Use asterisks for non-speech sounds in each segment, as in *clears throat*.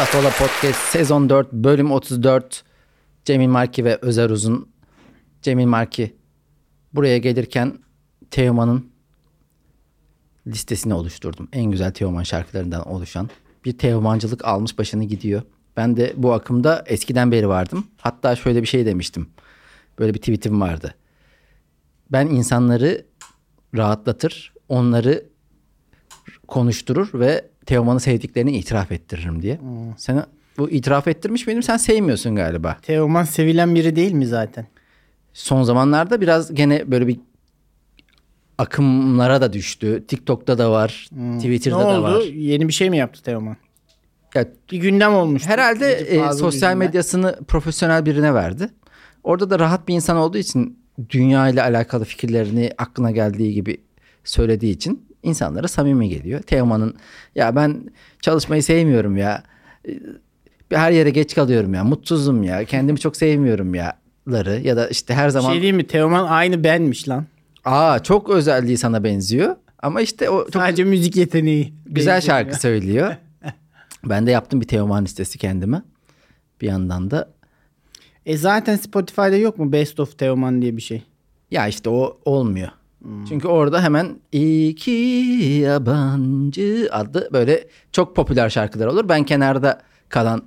Lafola Podcast sezon 4 bölüm 34 Cemil Marki ve Özer Uzun. Cemil Marki buraya gelirken Teoman'ın listesini oluşturdum. En güzel Teoman şarkılarından oluşan. Bir Teomancılık almış başını gidiyor. Ben de bu akımda eskiden beri vardım. Hatta şöyle bir şey demiştim. Böyle bir tweetim vardı. Ben insanları rahatlatır, onları konuşturur ve Teoman'ı sevdiklerini itiraf ettiririm diye. Sen bu itiraf ettirmiş miydim? Sen sevmiyorsun galiba. Teoman sevilen biri değil mi zaten? Son zamanlarda biraz gene böyle bir akımlara da düştü. TikTok'ta da var, ne Twitter'da da oldu? var. Yeni bir şey mi yaptı Teoman? Ya, Bir gündem olmuş. herhalde e, sosyal medyasını profesyonel birine verdi. Orada da rahat bir insan olduğu için dünya ile alakalı fikirlerini aklına geldiği gibi söylediği için insanlara samimi geliyor. Teoman'ın ya ben çalışmayı sevmiyorum ya. e, Her yere geç kalıyorum ya. Mutsuzum ya. Kendimi çok sevmiyorum ya. ları ya da işte her zaman Şey değil mi? Teoman aynı benmiş lan. aa çok özelliği sana benziyor ama işte o çok Sadece müzik yeteneği. güzel benziyor şarkı söylüyor. *laughs* ben de yaptım bir Teoman listesi kendime. Bir yandan da E zaten Spotify'da yok mu Best of Teoman diye bir şey? Ya işte o olmuyor. Çünkü orada hemen iki yabancı adlı böyle çok popüler şarkılar olur. Ben kenarda kalan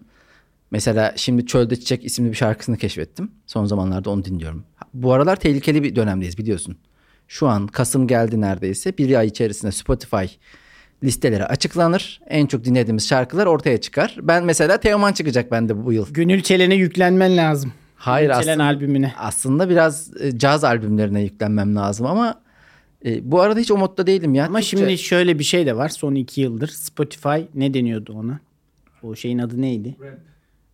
mesela şimdi Çölde Çiçek isimli bir şarkısını keşfettim. Son zamanlarda onu dinliyorum. Bu aralar tehlikeli bir dönemdeyiz biliyorsun. Şu an Kasım geldi neredeyse. Bir ay içerisinde Spotify listeleri açıklanır. En çok dinlediğimiz şarkılar ortaya çıkar. Ben mesela Teoman çıkacak bende bu yıl. Gönül Çelen'e yüklenmen lazım. Hayır Çelen aslında albümüne. aslında biraz e, caz albümlerine yüklenmem lazım ama e, bu arada hiç o modda değilim ya. Ama Türkçe- şimdi şöyle bir şey de var. Son iki yıldır Spotify ne deniyordu ona? O şeyin adı neydi?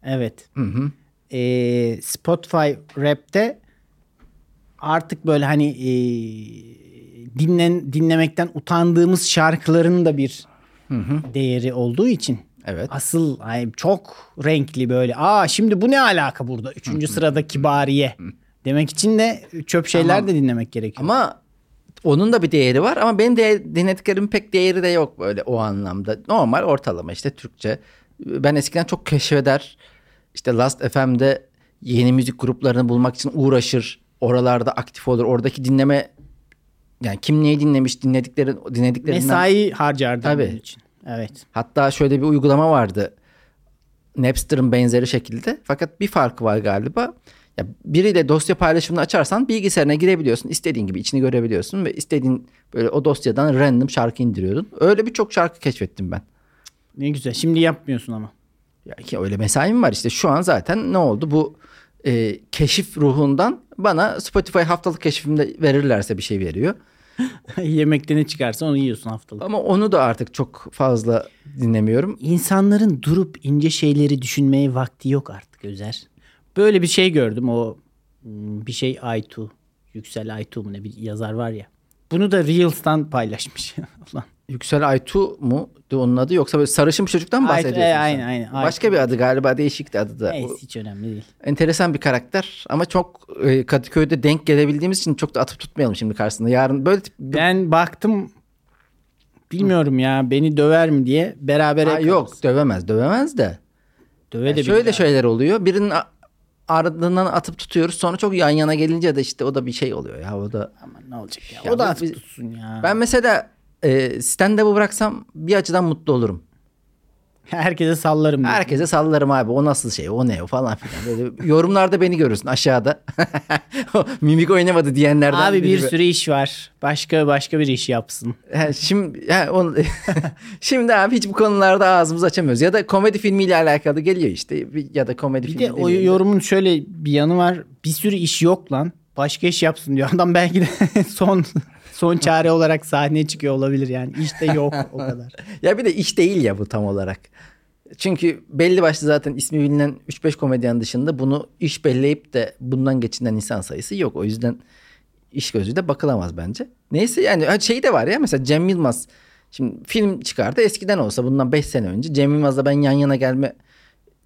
Evet. Hı hı. Ee, Spotify Rap'te artık böyle hani ee, dinlen dinlemekten utandığımız şarkıların da bir değeri olduğu için Evet. asıl ay, çok renkli böyle. Aa şimdi bu ne alaka burada? Üçüncü sırada Kibariye. Demek için de çöp şeyler Tamam. de dinlemek gerekiyor. Ama onun da bir değeri var ama benim de dinlediklerimin pek değeri de yok böyle o anlamda. Normal ortalama işte Türkçe. Ben eskiden çok keşfeder. İşte Last FM'de yeni müzik gruplarını bulmak için uğraşır. Oralarda aktif olur. Oradaki dinleme yani kim neyi dinlemiş dinledikleri dinlediklerinden Mesai harcardı Tabii. bunun için. Evet. Hatta şöyle bir uygulama vardı. Napster'ın benzeri şekilde. Fakat bir farkı var galiba. Ya biriyle dosya paylaşımını açarsan bilgisayarına girebiliyorsun. İstediğin gibi içini görebiliyorsun ve istediğin böyle o dosyadan random şarkı indiriyordun. Öyle birçok şarkı keşfettim ben. Ne güzel. Şimdi yapmıyorsun ama. Ya ki öyle mesaim var işte şu an zaten ne oldu bu e, keşif ruhundan bana Spotify haftalık keşifimde verirlerse bir şey veriyor. *laughs* Yemekte ne çıkarsa onu yiyorsun haftalık. Ama onu da artık çok fazla dinlemiyorum. İnsanların durup ince şeyleri düşünmeye vakti yok artık Özer. Böyle bir şey gördüm o hmm, bir şey Aytu. Yüksel Aytu mu ne bir yazar var ya. Bunu da Reels'tan paylaşmış. *laughs* Ulan. Yüksel Aytu mu onun adı yoksa böyle sarışın bir çocuktan mı Aytu, bahsediyorsun e, aynen, aynen. Başka Aytu. bir adı galiba değişikti adı da. Neyse hiç önemli değil. enteresan bir karakter ama çok e, Kadıköy'de denk gelebildiğimiz için çok da atıp tutmayalım şimdi karşısında. Yarın böyle tip- Ben baktım bilmiyorum ya beni döver mi diye beraber Ha, yok dövemez dövemez de. Döve de şöyle şeyler oluyor. Birinin ardından atıp tutuyoruz. Sonra çok yan yana gelince de işte o da bir şey oluyor ya. O da Aman ne olacak ya. Ya o da hafif tutsun ya. ben mesela e, stand-up'ı bıraksam bir açıdan mutlu olurum. Herkese sallarım. diyor. Herkese sallarım abi. O nasıl şey? O ne? O falan filan. Böyle yorumlarda beni görürsün aşağıda. *laughs* Mimik oynamadı diyenlerden. Abi bir sürü iş var. Başka başka bir iş yapsın. Şimdi he, onu- *laughs* şimdi abi hiç bu konularda ağzımızı açamıyoruz. Ya da komedi filmiyle alakalı geliyor işte. Bir- Ya da komedi Bir filmi. de o yorumun şöyle bir yanı var. Bir sürü iş yok lan. Başka iş yapsın diyor. Adam belki de *laughs* son son çare olarak sahneye çıkıyor olabilir yani. İşte yok o *laughs* kadar. Ya bir de iş değil ya bu tam olarak. Çünkü belli başlı zaten ismi bilinen 3-5 komedyen dışında bunu iş belleyip de bundan geçinen insan sayısı yok. O yüzden iş gözüyle bakılamaz bence. Neyse yani şey de var ya mesela Cem Yılmaz şimdi film çıkardı eskiden olsa bundan 5 sene önce Cem Yılmaz'la ben yan yana gelme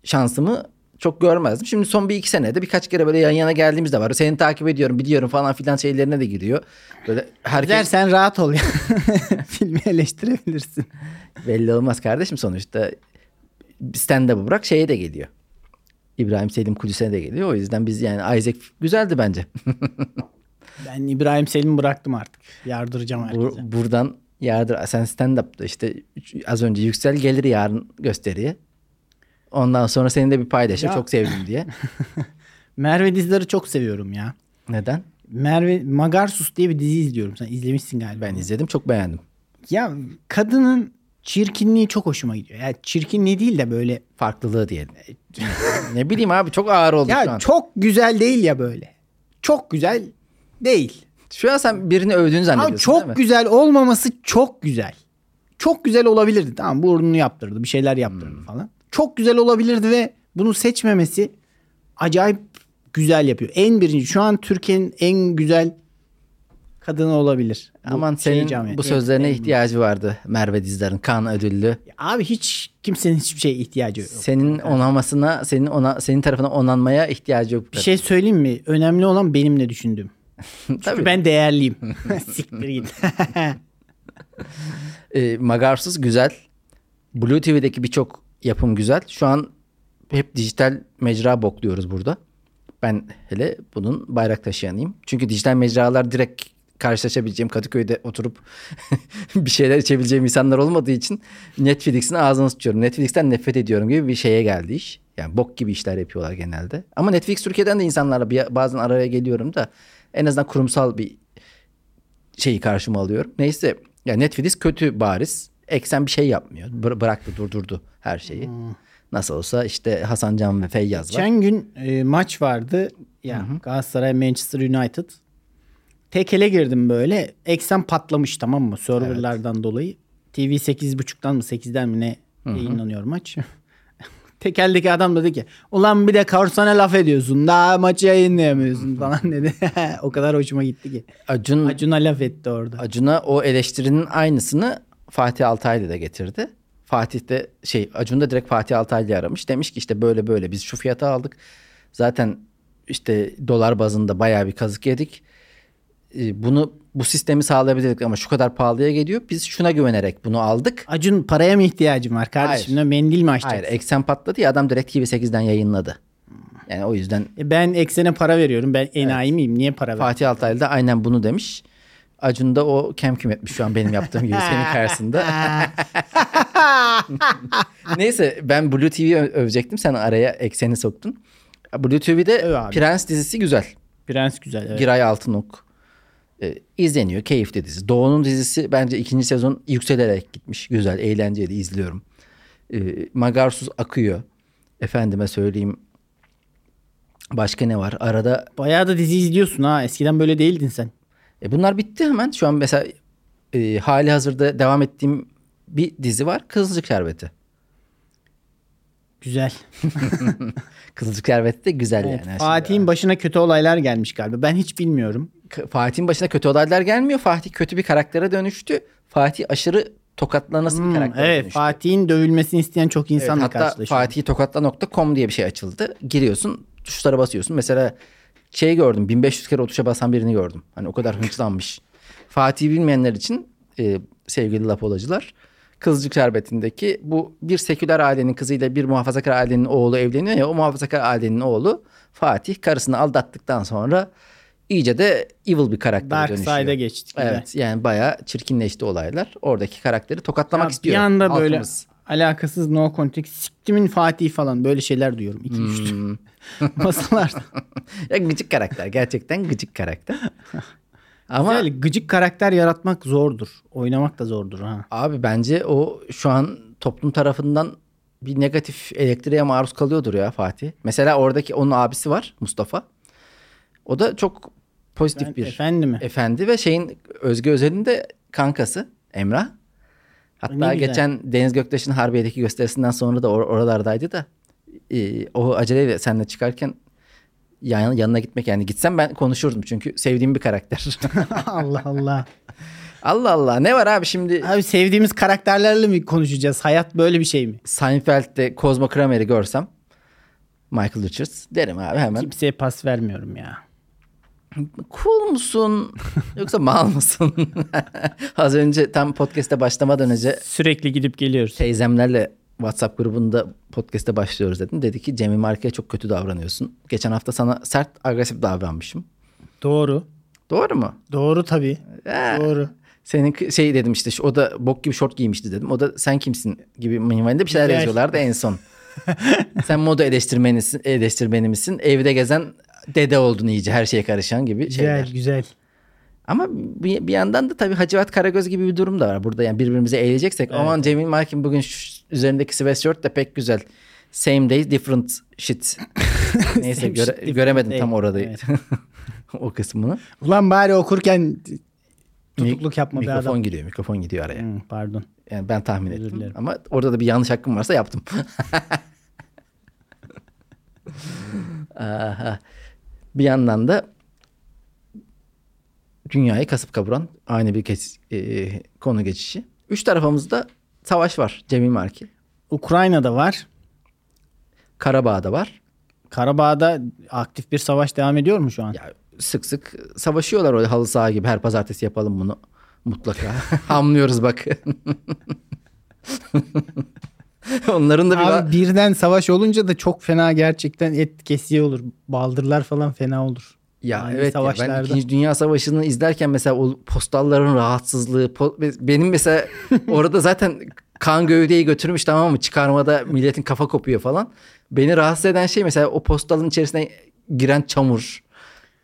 şansımı çok görmezdim. Şimdi son bir iki senede birkaç kere böyle yan yana geldiğimiz de var. Seni takip ediyorum biliyorum falan filan şeylerine de giriyor. Böyle herkes Güzel sen rahat ol ya. *laughs* Filmi eleştirebilirsin. belli olmaz kardeşim sonuçta. stand-up'ı bırak şeye de geliyor. İbrahim Selim Kudüs'e de geliyor. O yüzden biz yani Isaac güzeldi bence. *laughs* Ben İbrahim Selim'i bıraktım artık. Yardıracağım herkese. Bur- buradan yardır. Sen stand-up'ta işte az önce Yüksel gelir yarın gösteriye. Ondan sonra senin de bir paylaşır. Ya- Çok sevdim diye. *laughs* Merve Dizdar'ı çok seviyorum ya. Neden? Merve Magarsus diye bir dizi izliyorum. Sen izlemişsin galiba. Ben izledim çok beğendim. Ya kadının çirkinliği çok hoşuma gidiyor. Ya çirkinliği değil de böyle. Farklılığı diye. ne bileyim abi çok ağır oldu şu Ya an. çok güzel değil ya böyle. Çok güzel değil. Şu an sen birini övdüğünü Ama zannediyorsun değil mi? çok güzel olmaması çok güzel. Çok güzel olabilirdi. Tamam burnunu yaptırdı. Bir şeyler yaptırdı Hmm. falan. Çok güzel olabilirdi ve bunu seçmemesi acayip güzel yapıyor. En birinci şu an Türkiye'nin en güzel kadını olabilir. Bu Aman senin camia- bu sözlerine en- ihtiyacı vardı Merve Dizdar'ın kan ödüllü. Abi hiç kimsenin hiçbir şeye ihtiyacı yok. Senin onamasına, senin ona senin tarafına onanmaya ihtiyacı yok. Bir şey söyleyeyim mi? Önemli olan benim ne düşündüğüm. *laughs* Tabii. ben değerliyim. *laughs* Siktir git. E, Magarsız güzel. Blue TV'deki birçok yapım güzel. Şu an hep dijital mecra bokluyoruz burada. Ben hele bunun bayrak taşıyanıyım. Çünkü dijital mecralar direkt karşılaşabileceğim Kadıköy'de oturup *laughs* bir şeyler içebileceğim insanlar olmadığı için Netflix'in ağzını tutuyorum. Netflix'ten nefret ediyorum gibi bir şeye geldi iş. Yani bok gibi işler yapıyorlar genelde. Ama Netflix Türkiye'den de insanlarla bazen araya geliyorum da en azından kurumsal bir şeyi karşıma alıyorum. Neyse ya Netflix kötü bariz. Eksen bir şey yapmıyor. Bır- bıraktı durdurdu her şeyi. Nasıl olsa işte Hasan Can ve Feyyaz var. Geçen gün e, maç vardı. Ya Galatasaray Manchester United. Tekele girdim böyle. Eksen patlamış tamam mı? Serverlardan dolayı. TV 8.30'dan mı 8'den mi ne yayınlanıyor maç. *laughs* Tekeldeki adam dedi ki ulan bir de korsana laf ediyorsun daha maçı yayınlayamıyorsun falan dedi. *laughs* o kadar hoşuma gitti ki. Acun Acun'a laf etti orada. Acun'a o eleştirinin aynısını Fatih Altaylı da getirdi. Fatih de şey Acun da direkt Fatih Altaylı'yı aramış. Demiş ki işte böyle böyle biz şu fiyata aldık. Zaten işte dolar bazında bayağı bir kazık yedik. Ee, Bunu bu sistemi sağlayabilirdik ama şu kadar pahalıya geliyor. Biz şuna güvenerek bunu aldık. Acun paraya mı ihtiyacım var kardeşim? Ne, Mendil mi açacaksın? Hayır eksen patladı ya adam direkt TV8'den yayınladı. Yani o yüzden E ben eksene para veriyorum. Ben enayi miyim? Niye para veriyorum? Fatih Altaylı da aynen bunu demiş. Acun da o kem küm etmiş şu an benim yaptığım gibi senin karşısında. *laughs* Neyse ben Blue TV'yi övecektim. Sen araya ekseni soktun. Blue TV'de abi. Prens dizisi güzel. Prens güzel. Evet. Giray Altınok. Ee, izleniyor. Keyifli dizi. Doğu'nun dizisi bence ikinci sezon yükselerek gitmiş. Güzel, eğlenceli izliyorum. Ee, Magarsuz akıyor. Efendime söyleyeyim. Başka ne var? Arada Bayağı da dizi izliyorsun ha. Eskiden böyle değildin sen. E bunlar bitti hemen. Şu an mesela e, hali hazırda devam ettiğim bir dizi var. Kızılcık Şerbeti. Güzel. *laughs* Kızılcık Şerbeti de güzel Evet, yani. Fatih'in başına kötü olaylar gelmiş galiba. Ben hiç bilmiyorum. Fatih'in başına kötü olaylar gelmiyor. Fatih kötü bir karaktere dönüştü. Fatih aşırı tokatlanası bir Hmm, karaktere evet dönüştü. Fatih'in dövülmesini isteyen çok Evet, insanla hatta karşılaşıyorum. fatihitokatla.com diye bir şey açıldı. Giriyorsun tuşlara basıyorsun. Mesela şey gördüm 1500 kere o tuşa basan birini gördüm. Hani o kadar hınçlanmış. Fatih'i bilmeyenler için e, sevgili lapolacılar Kızılcık Şerbeti'ndeki bu bir seküler ailenin kızıyla bir muhafazakar ailenin oğlu evleniyor ya o muhafazakar ailenin oğlu Fatih karısını aldattıktan sonra iyice de evil bir karaktere Dark dönüşüyor. Side'a geçtik. Evet yani bayağı çirkinleşti olaylar. Oradaki karakteri tokatlamak Ya istiyor. Bir anda böyle halkımız. Alakasız no context siktimin Fatih falan böyle şeyler duyuyorum. İki üç Hmm. *laughs* masalarda. *laughs* Ya gıcık karakter. Gerçekten gıcık karakter. *laughs* Ama Güzel, gıcık karakter yaratmak zordur. Oynamak da zordur ha. abi bence o şu an toplum tarafından bir negatif elektriğe maruz kalıyordur ya Fatih. Mesela oradaki onun abisi var Mustafa. O da çok pozitif Ben, bir efendi mi? efendi ve şeyin Özge Özel'in de kankası Emrah. Hatta geçen Deniz Göktaş'ın Harbiye'deki gösterisinden sonra da or- oralardaydı da e, o aceleyle seninle çıkarken yan, yanına gitmek yani gitsem ben konuşurdum çünkü sevdiğim bir karakter. *laughs* *laughs* Allah Allah. Allah Allah ne var abi şimdi Abi sevdiğimiz karakterlerle mi konuşacağız? Hayat böyle bir şey mi? Seinfeld'de Kozmo Kramer'i görsem Michael Richards derim abi hemen. Kimseye pas vermiyorum ya. Cool musun yoksa mal mısın? *laughs* Az önce tam podcast'e başlamadan önce Sürekli gidip geliyoruz. teyzemlerle WhatsApp grubunda podcast'te başlıyoruz dedim. Dedi ki Cemil Marka'ya çok kötü davranıyorsun. Geçen hafta sana sert agresif davranmışım. Doğru. Doğru mu? Doğru tabii. Ha. Doğru. Senin şey dedim işte o da bok gibi şort giymişti dedim. O da sen kimsin gibi minvalinde bir şeyler Güzel. yazıyorlardı en son. *laughs* sen moda eleştirmenisin, eleştirmeni misin? Evde gezen dede oldun iyice her şeye karışan gibi şeyler. Güzel güzel. Ama bir, bir yandan da tabii Hacivat Karagöz gibi bir durum da var. Burada yani birbirimize eğileceksek. Aman Cemil Markin bugün şu, üzerindeki sweatshirt de pek güzel. Same day different shit. *laughs* Neyse Same göre- shit, göremedim day. tam orada Evet. *laughs* o kısmını. Ulan bari okurken tutukluk yapma mikrofon adam. gidiyor mikrofon gidiyor araya. Hmm, pardon. Yani ben tahmin Özür ettim. dilerim. Ama orada da bir yanlış hakkım varsa yaptım. *laughs* Aha. Bir yandan da dünyayı kasıp kavuran aynı bir kes, e, konu geçişi. Üç tarafımızda savaş var Cemil Marki. Ukrayna'da var. Karabağ'da var. Karabağ'da aktif bir savaş devam ediyor mu şu an? Ya sık sık savaşıyorlar öyle halı saha gibi her pazartesi yapalım bunu mutlaka. *laughs* Hamlıyoruz bak. *laughs* *laughs* Onların da bir Abi birden savaş olunca da çok fena gerçekten et kesiyor olur. Baldırlar falan fena olur. Ya Yani evet ya, ben savaşlarda. İkinci Dünya Savaşı'nı izlerken mesela o postalların rahatsızlığı po- benim mesela *laughs* orada zaten kan gövdeyi götürmüş tamam mı çıkarmada milletin kafa kopuyor falan. Beni rahatsız eden şey mesela o postalın içerisine giren çamur.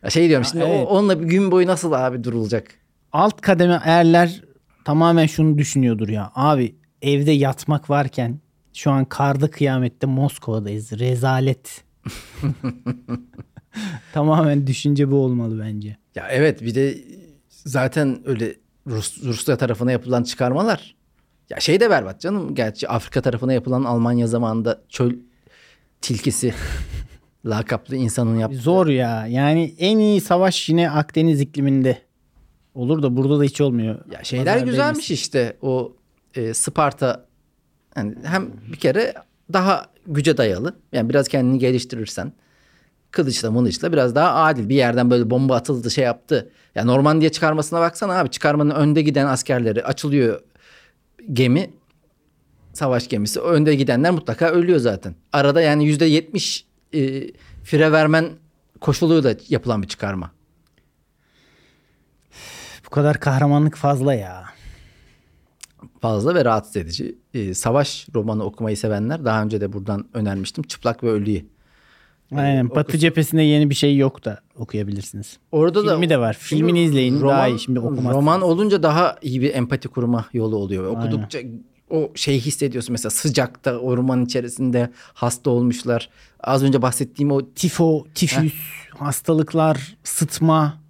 Şey diyorum şimdi o- evet. onunla bir gün boyu nasıl abi durulacak? Alt kademe erler tamamen şunu düşünüyordur ya. Abi evde yatmak varken şu an karda kıyamette Moskova'dayız. Rezalet. *laughs* tamamen düşünce bu olmalı bence. Ya evet bir de zaten öyle Rus, Rusya tarafına yapılan çıkarmalar ya şey de berbat canım. Gerçi Afrika tarafına yapılan Almanya zamanında çöl tilkisi *laughs* lakaplı insanın yaptığı. Zor ya. Yani en iyi savaş yine Akdeniz ikliminde. Olur da burada da hiç olmuyor. Ya şeyler Pazar güzelmiş işte o e, Sparta yani hem bir kere daha güce dayalı. Yani biraz kendini geliştirirsen kılıçla mılıçla biraz daha adil. Bir yerden böyle bomba atıldı şey yaptı. Ya Normandiya çıkarmasına baksana abi çıkarmanın önde giden askerleri açılıyor gemi savaş gemisi önde gidenler mutlaka ölüyor zaten. Arada yani yüzde yetmiş e, fire vermen koşuluyla yapılan bir çıkarma. Bu kadar kahramanlık fazla ya. Fazla ve rahatsız edici. Ee, savaş romanı okumayı sevenler daha önce de buradan önermiştim. Çıplak ve Ölüyü. Aynen. o Batı cephesinde yeni bir şey yok da okuyabilirsiniz. Orada Filmi de var. Filmini izleyin, daha iyi. Şimdi okumazsınız. Roman olunca daha iyi bir empati kurma yolu oluyor. Okudukça o şeyi hissediyorsun mesela sıcakta ormanın içerisinde hasta olmuşlar. Az önce bahsettiğim o Tifo, tifüs, hastalıklar, sıtma.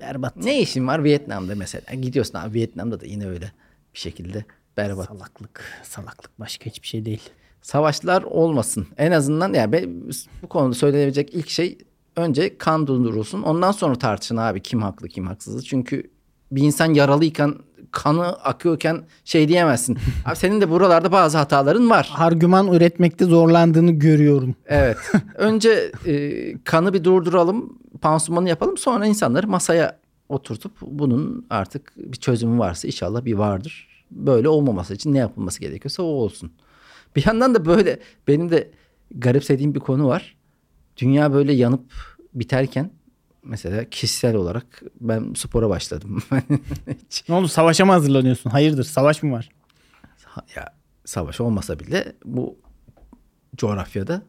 Berbat. ne işin var Vietnam'da mesela. Gidiyorsun abi Vietnam'da da yine öyle bir şekilde berbat. Salaklık. Salaklık başka hiçbir şey değil. savaşlar olmasın. En azından yani ben, bu konuda söylenebilecek ilk şey önce kan dondurulsun. Ondan sonra tartışın abi kim haklı kim haksız. Çünkü bir insan yaralıyken kanı akıyorken şey diyemezsin. *laughs* Abi senin de buralarda bazı hataların var. Argüman üretmekte zorlandığını görüyorum. Evet. *laughs* Önce e, kanı bir durduralım, pansumanı yapalım. Sonra insanları masaya oturtup bunun artık bir çözümü varsa inşallah bir vardır. Böyle olmaması için ne yapılması gerekiyorsa o olsun. Bir yandan da böyle benim de garipsediğim bir konu var. Dünya böyle yanıp biterken mesela kişisel olarak ben spora başladım. *laughs* Ne oldu savaşa mı hazırlanıyorsun? Hayırdır savaş mı var? ya savaş olmasa bile bu coğrafyada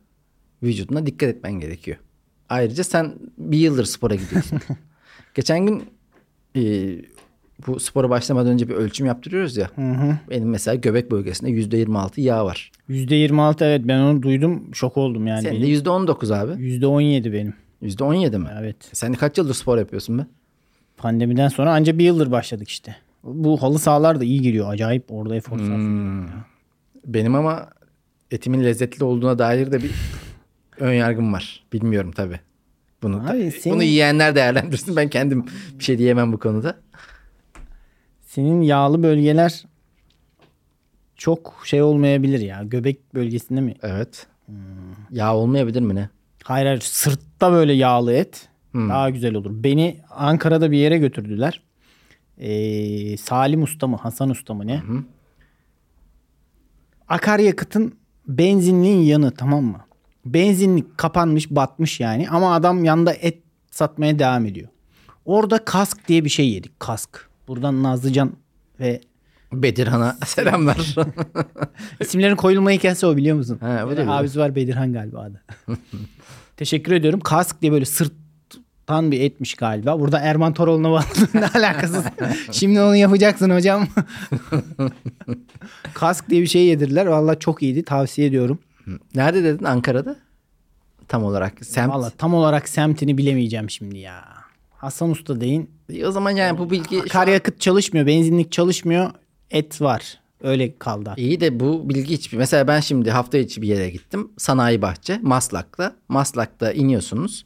vücuduna dikkat etmen gerekiyor. Ayrıca sen bir yıldır spora gidiyorsun. *laughs* Geçen gün e, bu spora başlamadan önce bir ölçüm yaptırıyoruz ya. Hı hı. Benim mesela göbek bölgesinde %26 yağ var. %26 evet ben onu duydum. Şok oldum yani. Senin de benim. %19 abi. %17 benim. %17 mi? Evet. Sen kaç yıldır spor yapıyorsun be? Pandemiden sonra anca bir yıldır başladık işte. Bu halı sahalar da iyi giriyor. Acayip orada efor sarf. Hmm. Benim ama etimin lezzetli olduğuna dair de bir *laughs* ön yargım var. Bilmiyorum tabii. Bunu, Abi tabii. senin- bunu yiyenler değerlendirsin. Ben kendim bir şey diyemem bu konuda. Senin yağlı bölgeler çok şey olmayabilir ya. Göbek bölgesinde mi? Evet. Yağ olmayabilir mi ne? Hayır hayır sırtta böyle yağlı et Hmm. daha güzel olur. Beni Ankara'da bir yere götürdüler. Ee, Salim Usta mı Hasan Usta mı ne? akaryakıtın benzinliğin yanı tamam mı? Benzinlik kapanmış batmış yani ama adam yanda et satmaya devam ediyor. Orada kask diye bir şey yedik kask. Buradan Nazlıcan ve Bedirhan'a selamlar. *laughs* isimlerin koyulma hikayesi o biliyor musun? Ha, Böyle biliyorum. abisi var Bedirhan galiba adı. *laughs* Teşekkür ediyorum. Kask diye böyle sırttan bir etmiş galiba. Burada Erman Toroğlu'na var. *laughs* ne alakasız. Şimdi onu yapacaksın hocam. Kask diye bir şey yedirdiler. Valla çok iyiydi. Tavsiye ediyorum. Nerede dedin? Ankara'da? Tam olarak. Semt. Valla tam olarak semtini bilemeyeceğim şimdi ya. Hasan Usta deyin. E, O zaman yani bu bilgi şu an- Akaryakıt çalışmıyor. Benzinlik çalışmıyor. Et var. Öyle kaldı. İyi de bu bilgi hiçbir. Mesela ben şimdi hafta içi bir yere gittim. Sanayi Bahçe. Maslak'ta. Maslak'ta iniyorsunuz.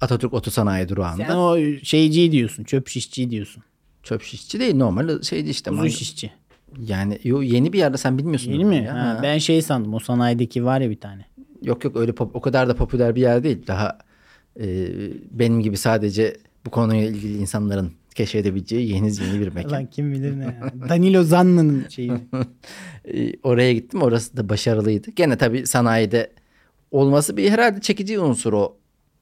Atatürk Otosanayi durağında. Sen o şeyci diyorsun. Çöp şişçi diyorsun. Çöp şişçi değil normal şeydi işte. Kuzu şişçi. Yani yo, yeni bir yerde sen bilmiyorsun. Yeni mi? ya. Ha, Ha. ben şey sandım. O sanayideki var ya bir tane. Yok yok öyle pop- o kadar da popüler bir yer değil. Daha e, benim gibi sadece bu konuyla ilgili insanların keşfedebileceği yeni yeni bir mekan. Lan kim bilir ne ya. Danilo Zanna'nın şeyi. *laughs* E, oraya gittim. Orası da başarılıydı. Gene tabii sanayide olması bir herhalde çekici unsur o.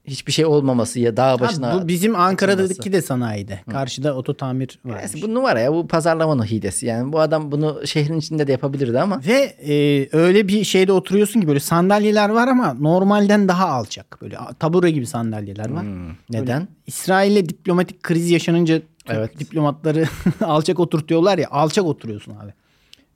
Hiçbir şey olmaması ya dağ başına. Ha, bu bizim Ankara'daki açılması. de sanayide. Karşıda oto tamir var. Neyse, bu numara ya bu pazarlamanın hilesi. Yani bu adam bunu şehrin içinde de yapabilirdi ama Ve e, öyle bir şeyde oturuyorsun ki böyle sandalyeler var ama normalden daha alçak. Böyle tabure gibi sandalyeler var. Hmm, neden? İsrail'le diplomatik kriz yaşanınca Türk Evet. diplomatları *laughs* alçak oturtuyorlar ya alçak oturuyorsun abi.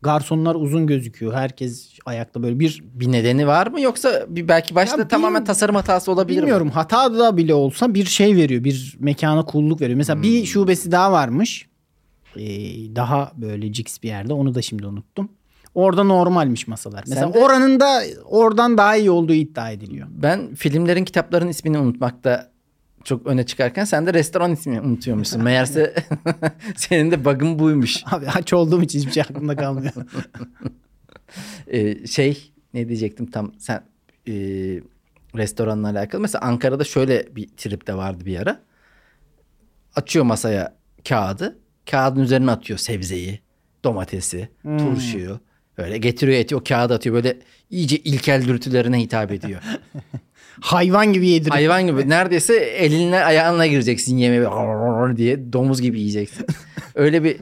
Garsonlar uzun gözüküyor. Herkes ayakta böyle bir Bir nedeni var mı yoksa bir belki başta Ya tamamen tasarım hatası olabilir mi? bilmiyorum hata da bile olsa bir şey veriyor. Bir mekana kulluk veriyor. Mesela Hmm. bir şubesi daha varmış. Ee, daha böyle cix bir yerde. Onu da şimdi unuttum. Orada normalmiş masalar. Mesela de- oranın da oradan daha iyi olduğu iddia ediliyor. Ben filmlerin kitapların ismini unutmakta çok öne çıkarken sen de restoran ismini unutuyormuşsun. Meğerse *laughs* senin de bug'ın buymuş. Abi aç olduğum için hiçbir şey aklımda kalmıyor. *laughs* Ee, şey ne diyecektim tam sen e, restoranla alakalı. Mesela Ankara'da şöyle bir trip de vardı bir ara. Açıyor masaya kağıdı. Kağıdın üzerine atıyor sebzeyi, domatesi, turşuyu. Böyle getiriyor eti o kağıda atıyor. Böyle iyice ilkel dürtülerine hitap ediyor. *laughs* Hayvan gibi yediriyor. Hayvan gibi neredeyse elinle ayağınla gireceksin yemeğe *laughs* diye domuz gibi yiyeceksin. Öyle bir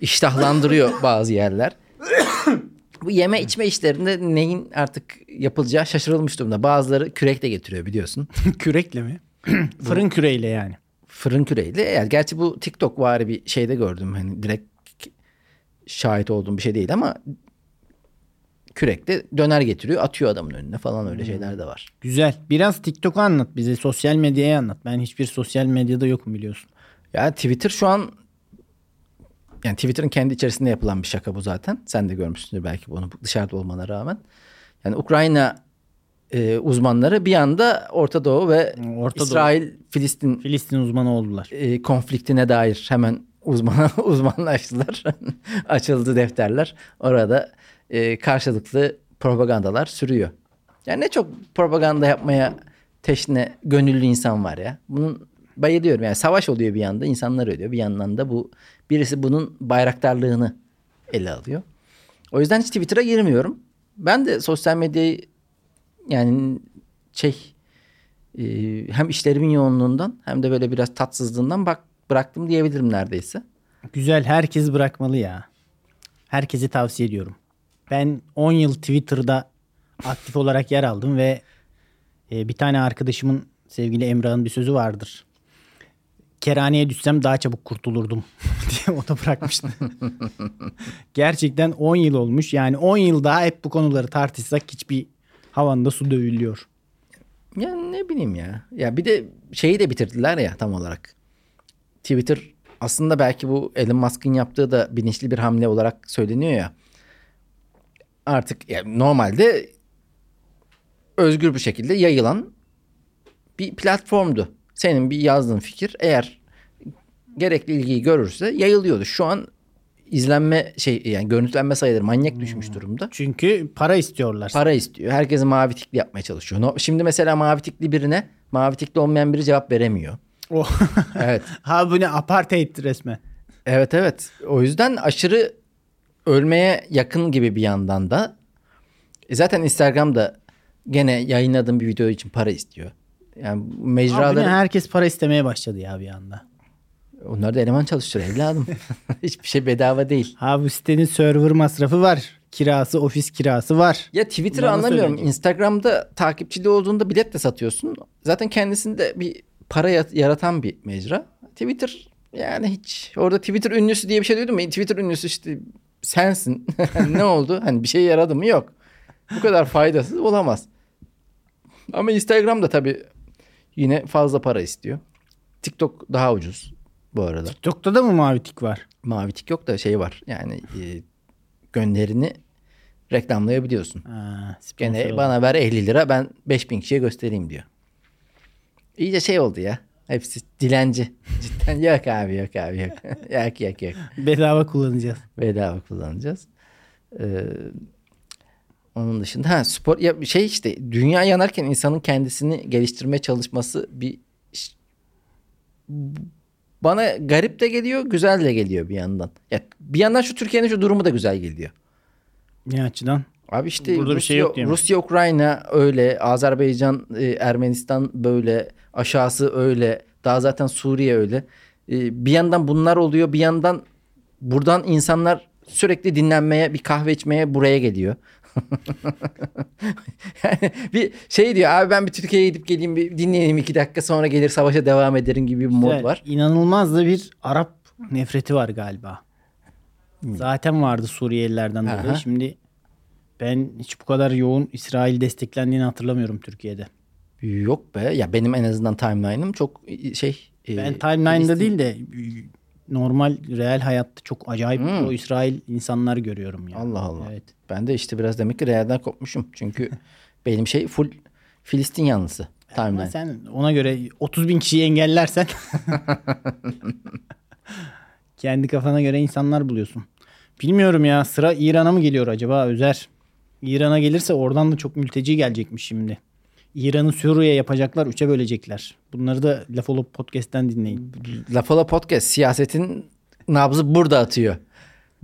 iştahlandırıyor bazı yerler. Bu yeme içme işlerinde neyin artık yapılacağı şaşırılmış durumda. Bazıları kürekle getiriyor biliyorsun. *laughs* Kürekle mi? *clears throat* Fırın küreğiyle yani. Fırın küreğiyle. Eğer gerçi bu TikTok vari bir şeyde gördüm. Hani direkt şahit olduğum bir şey değil ama kürekle döner getiriyor atıyor adamın önüne falan öyle şeyler de var. Güzel. Biraz TikTok'u anlat bize. Sosyal medyayı anlat. Ben hiçbir sosyal medyada yokum biliyorsun. Ya Twitter şu an yani Twitter'ın kendi içerisinde yapılan bir şaka bu zaten. Sen de görmüşsündür belki bunu dışarıda olmana rağmen. Yani Ukrayna e, uzmanları bir anda Orta Doğu ve Orta Doğu. İsrail Filistin Filistin uzmanı oldular. e, konfliktine dair hemen uzman *laughs* uzmanlaştılar. *laughs* Açıldı defterler. Orada e, karşılıklı propagandalar sürüyor. Yani ne çok propaganda yapmaya teşne gönüllü insan var ya. Bunun bayılıyorum. Yani savaş oluyor bir yanda insanlar ölüyor. Bir yandan da bu birisi bunun bayraktarlığını ele alıyor. O yüzden hiç Twitter'a girmiyorum. Ben de sosyal medyayı yani şey e, hem işlerimin yoğunluğundan hem de böyle biraz tatsızlığından bak bıraktım diyebilirim neredeyse. Güzel. Herkes bırakmalı ya. Herkese tavsiye ediyorum. Ben 10 yıl Twitter'da aktif olarak yer aldım ve e, bir tane arkadaşımın sevgili Emrah'ın bir sözü vardır. Kerhaneye düşsem daha çabuk kurtulurdum *laughs* diye o da bırakmıştı. *laughs* Gerçekten 10 yıl olmuş. Yani 10 yıl daha hep bu konuları tartışsak hiçbir havanda su dövülüyor. Ya ne bileyim ya. Ya bir de şeyi de bitirdiler ya tam olarak. Twitter aslında belki bu Elon Musk'ın yaptığı da bilinçli bir hamle olarak söyleniyor ya. Artık yani normalde özgür bir şekilde yayılan bir platformdu. Senin bir yazdığın fikir eğer gerekli ilgiyi görürse yayılıyordu. Şu an izlenme şey yani görüntülenme sayıları manyak düşmüş durumda. Çünkü para istiyorlar. Para istiyor. Herkesi mavi tikli yapmaya çalışıyor. No- Şimdi mesela mavi tikli birine mavi tikli olmayan biri cevap veremiyor. O. Evet. *laughs* ha bu ne apartheid resmen. evet evet. O yüzden aşırı ölmeye yakın gibi bir yandan da E zaten Instagram'da gene yayınladığım bir video için para istiyor. Yani Abi mecraları ne, herkes para istemeye başladı ya bir anda. onlar da eleman çalıştırıyor evladım. *laughs* *laughs* Hiçbir şey bedava değil. Ha bu sitenin server masrafı var. Kirası, ofis kirası var. Ya Twitter'ı Bana anlamıyorum. söyleyecek. Instagram'da takipçili olduğunda bilet de satıyorsun. Zaten kendisinde bir para ya- yaratan bir mecra. Twitter yani hiç orada Twitter ünlüsü diye bir şey duydum? Twitter ünlüsü işte sensin. *laughs* ne oldu? Hani bir şey yaradı mı? Yok. Bu kadar faydasız olamaz. Ama Instagram'da tabii yine fazla para istiyor. TikTok daha ucuz bu arada. TikTok'ta da mı mavi tik var? Mavi tik yok da şey var. Yani e, gönderini reklamlayabiliyorsun. Ha, Gene bana ver 50 lira ben 5000 kişiye göstereyim diyor. İyice şey oldu ya. Hepsi dilenci. Cidden *laughs* yok abi yok abi yok. *laughs* yok yok yok. Bedava kullanacağız. Bedava kullanacağız. Ee, onun dışında ha spor ya şey işte dünya yanarken insanın kendisini geliştirmeye çalışması bir bana garip de geliyor, güzel de geliyor bir yandan. Ya bir yandan şu Türkiye'nin şu durumu da güzel geliyor. Ne açıdan? Abi işte Burada bir Rusya, şey yok mi? Rusya, Ukrayna öyle, Azerbaycan, e, Ermenistan böyle, aşağısı öyle, daha zaten Suriye öyle. E, bir yandan bunlar oluyor, bir yandan buradan insanlar sürekli dinlenmeye, bir kahve içmeye buraya geliyor. *laughs* yani bir şey diyor abi ben bir Türkiye'ye gidip geleyim bir dinleneyim iki dakika sonra gelir savaşa devam ederim gibi bir mod Güzel. var. İnanılmaz da bir Arap nefreti var galiba. Zaten vardı Suriyelilerden dolayı. Aha. Şimdi ben hiç bu kadar yoğun İsrail desteklendiğini hatırlamıyorum Türkiye'de. Yok be ya benim en azından timeline'ım çok şey. e, Ben timeline'da Filistin- değil de normal real hayatta çok acayip Hmm. o İsrail insanlar görüyorum ya. Allah Allah. Evet. Ben de işte biraz demek ki realden kopmuşum. Çünkü *laughs* benim şey full Filistin yanlısı. Ama Timeline. sen ona göre 30 bin kişiyi engellersen *laughs* kendi kafana göre insanlar buluyorsun. Bilmiyorum ya sıra İran'a mı geliyor acaba Özer? İran'a gelirse oradan da çok mülteci gelecekmiş şimdi. İran'ı Suriye yapacaklar, üçe bölecekler. Bunları da Laf Olup Podcast'ten dinleyin. Lafola Podcast siyasetin nabzı burada atıyor.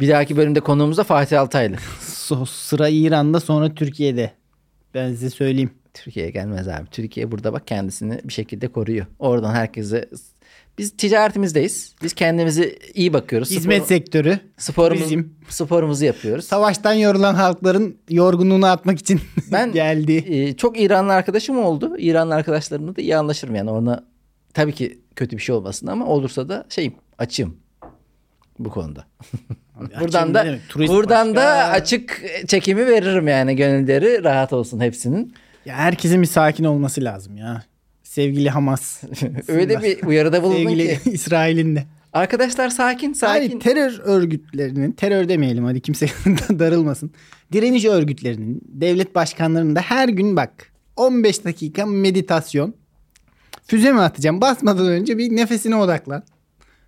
Bir dahaki bölümde konuğumuz da Fatih Altaylı. *laughs* So- sıra İran'da sonra Türkiye'de. Ben size söyleyeyim. Türkiye'ye gelmez abi. Türkiye burada bak kendisini bir şekilde koruyor. Oradan herkese biz ticaretimizdeyiz. Biz kendimizi iyi bakıyoruz. Hizmet Spor- sektörü, sporumuz, turizm. sporumuzu yapıyoruz. Savaştan yorulan halkların yorgunluğunu atmak için *laughs* Ben geldi. e, çok İranlı arkadaşım oldu. İranlı arkadaşlarımla da iyi anlaşırım yani. Ona tabii ki kötü bir şey olmasın ama olursa da şeyim açığım bu konuda. *laughs* buradan da buradan başka. da açık çekimi veririm yani gönülleri rahat olsun hepsinin. Ya herkesin bir sakin olması lazım ya. Sevgili Hamas. *laughs* Öyle bir uyarıda bulundun Sevgili ki. *laughs* İsrail'in de. Arkadaşlar sakin sakin. Hani terör örgütlerinin, terör demeyelim hadi kimse *laughs* darılmasın. Direniş örgütlerinin, devlet başkanlarının da her gün bak 15 dakika meditasyon. Füze mi atacağım? Basmadan önce bir nefesine odaklan.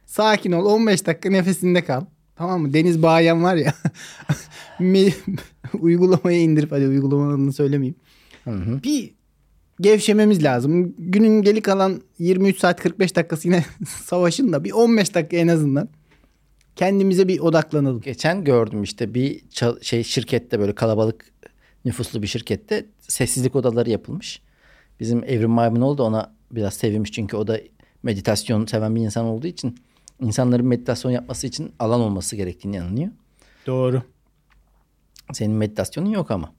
Sakin ol 15 dakika nefesinde kal. Tamam mı? Deniz Bağyan var ya. uygulamayı indirip hadi uygulamanın adını söylemeyeyim. Bir gevşememiz lazım. Günün geri kalan 23 saat 45 dakikası yine *laughs* savaşın da bir 15 dakika en azından kendimize bir odaklanalım. Geçen gördüm işte bir şey şirkette böyle kalabalık nüfuslu bir şirkette sessizlik odaları yapılmış. Bizim Evrim Mayminoğlu da ona biraz sevinmiş çünkü o da meditasyon seven bir insan olduğu için insanların meditasyon yapması için alan olması gerektiğini inanıyor. Doğru. Senin meditasyonun yok ama.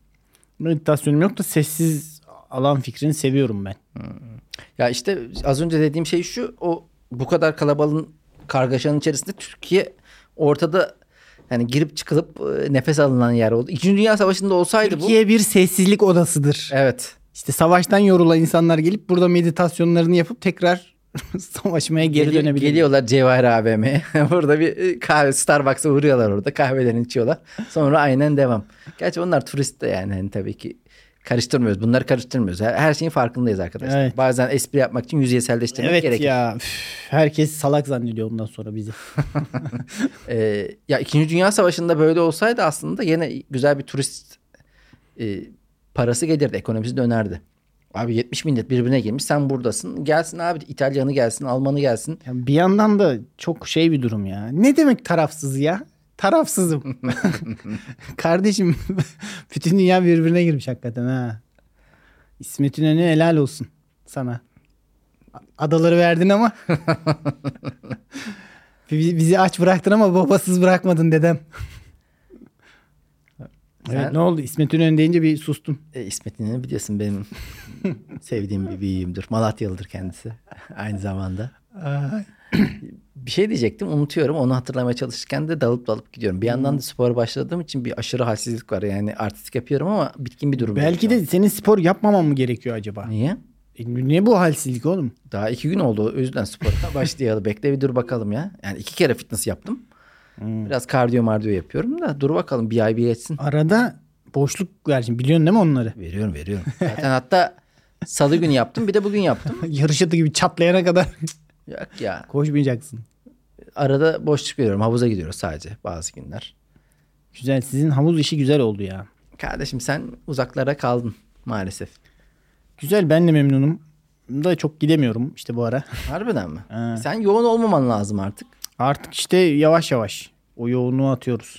Meditasyonum yok da sessiz alan fikrini seviyorum ben. Ya işte az önce dediğim şey şu o bu kadar kalabalığın kargaşanın içerisinde Türkiye ortada yani girip çıkılıp e, nefes alınan yer oldu. İkinci Dünya Savaşı'nda olsaydı bu. Türkiye bir sessizlik odasıdır. Evet. İşte savaştan yorulan insanlar gelip burada meditasyonlarını yapıp tekrar *laughs* savaşmaya geri Geli- dönebilir. Geliyorlar Cevahir AVM'ye. *laughs* Burada bir e, kahve Starbucks'a uğruyorlar orada. Kahvelerini içiyorlar. Sonra aynen devam. Gerçi onlar turist de yani hani tabii ki karıştırmıyoruz. Bunları karıştırmıyoruz. Her, her şeyin farkındayız arkadaşlar. Evet. Bazen espri yapmak için yüzeyselleştirmek Evet gerekir. ya üf, herkes salak zannediyor ondan sonra bizi. *laughs* Ee, ya İkinci Dünya Savaşı'nda böyle olsaydı aslında yine güzel bir turist e, parası gelirdi. Ekonomisi dönerdi. Abi 70 millet birbirine girmiş. Sen buradasın. Gelsin abi İtalyanı gelsin, Almanı gelsin. Ya bir yandan da çok şey bir durum ya. Ne demek tarafsız ya? Tarafsızım. *laughs* Kardeşim *laughs* bütün dünya birbirine girmiş hakikaten ha. İsmet İnönü helal olsun sana. Adaları verdin ama *laughs* bizi, aç bıraktın ama babasız bırakmadın dedem. Evet, Sen- ne oldu? İsmet İnönü deyince bir sustum. E, İsmet İnönü biliyorsun benim sevdiğim bir büyüğümdür. Malatyalıdır kendisi aynı zamanda. Ay. Bir şey diyecektim unutuyorum. Onu hatırlamaya çalışırken de dalıp dalıp gidiyorum. Bir yandan da spora başladığım için bir aşırı halsizlik var. Yani artistik yapıyorum ama bitkin bir durum. Belki de senin spor yapmaman mı gerekiyor acaba? Niye? E, niye bu halsizlik oğlum? Daha iki gün oldu. O yüzden spora *laughs* başlayalım. Bekle bir dur bakalım ya. Yani iki kere fitness yaptım. Biraz kardiyo mardiyo yapıyorum da dur bakalım bir ay bir geçsin. Arada boşluk ver şimdi. Biliyorsun değil mi onları? Veriyorum veriyorum. *laughs* Zaten hatta salı günü yaptım bir de bugün yaptım. *laughs* Yarış atı gibi çatlayana kadar Yok ya. koşmayacaksın. Arada boşluk veriyorum. Havuza gidiyoruz sadece bazı günler. Güzel. Sizin havuz işi güzel oldu ya. Kardeşim sen uzaklara kaldın maalesef. Güzel ben de memnunum. Da çok gidemiyorum işte bu ara. *laughs* Harbiden mi? Ha. Sen yoğun olmaman lazım artık. Artık işte yavaş yavaş o yoğunluğu atıyoruz.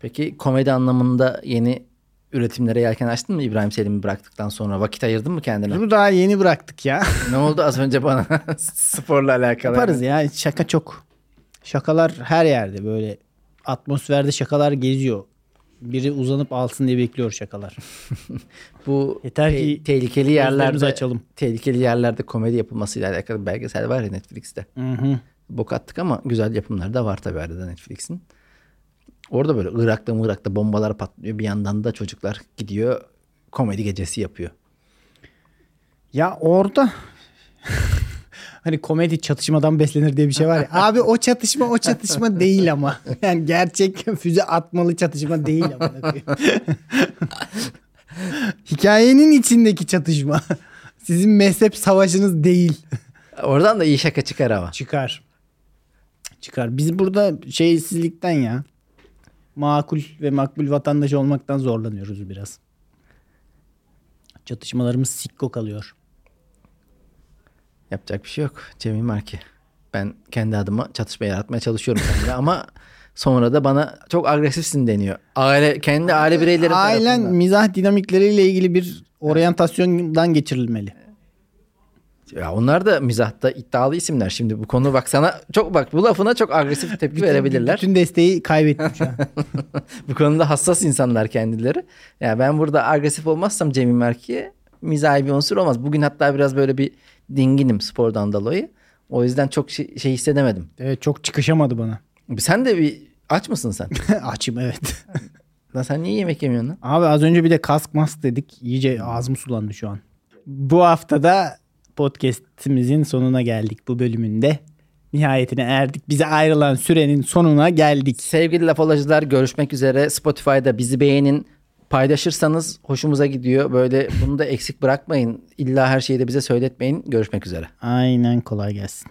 Peki komedi anlamında yeni üretimlere yelken açtın mı İbrahim Selim'i bıraktıktan sonra? Vakit ayırdın mı kendine? Bunu daha yeni bıraktık ya. *laughs* ne oldu az önce bana *laughs* sporla alakalı? Yaparız ya şaka çok. Şakalar her yerde böyle atmosferde şakalar geziyor. Biri uzanıp alsın diye bekliyor şakalar. *laughs* Bu Yeter te- ki tehlikeli yerlerde açalım. tehlikeli yerlerde komedi yapılmasıyla alakalı belgesel var ya Netflix'te. Hı hı. Bok attık ama güzel yapımları da var tabii arada Netflix'in. Orada böyle Irak'ta Irak'ta bombalar patlıyor. Bir yandan da çocuklar gidiyor komedi gecesi yapıyor. Ya orada *laughs* hani komedi çatışmadan beslenir diye bir şey var ya. Abi o çatışma o çatışma değil ama. Yani gerçek füze atmalı çatışma değil ama. *laughs* Hikayenin içindeki çatışma. Sizin mezhep savaşınız değil. Oradan da iyi şaka çıkar ama. Çıkar. Çıkar. Biz burada şeysizlikten ya. Makul ve makbul vatandaş olmaktan zorlanıyoruz biraz. Çatışmalarımız sikko kalıyor. Yapacak bir şey yok. Cemil Marki. Ben kendi adıma çatışma yaratmaya çalışıyorum seninle ama sonra da bana çok agresifsin deniyor. Aile kendi aile bireyleri Ailen tarafından. mizah dinamikleriyle ilgili bir oryantasyondan geçirilmeli. Ya onlar da mizahta iddialı isimler. Şimdi bu konu bak sana çok bak bu lafına çok agresif tepki verebilirler. Bütün desteği an. *laughs* bu konuda hassas insanlar kendileri. Ya ben burada agresif olmazsam Cemil Merki'ye mizahi bir unsur olmaz. Bugün hatta biraz böyle bir dinginim spordan dolayı. O yüzden çok şey, şey hissedemedim. Evet, çok çıkışamadı bana. Sen de bir aç mısın sen? *laughs* Açım evet. *laughs* Lan sen niye yemek yemiyorsun lan? Abi az önce bir de kask mask dedik. İyice ağzım sulandı şu an. Bu haftada podcast'imizin sonuna geldik bu bölümünde. Nihayetine erdik. Bize ayrılan sürenin sonuna geldik. Sevgili lafolacılar görüşmek üzere. Spotify'da bizi beğenin. Paylaşırsanız hoşumuza gidiyor. Böyle bunu da eksik bırakmayın. İlla her şeyi de bize söyletmeyin. Görüşmek üzere. Aynen kolay gelsin.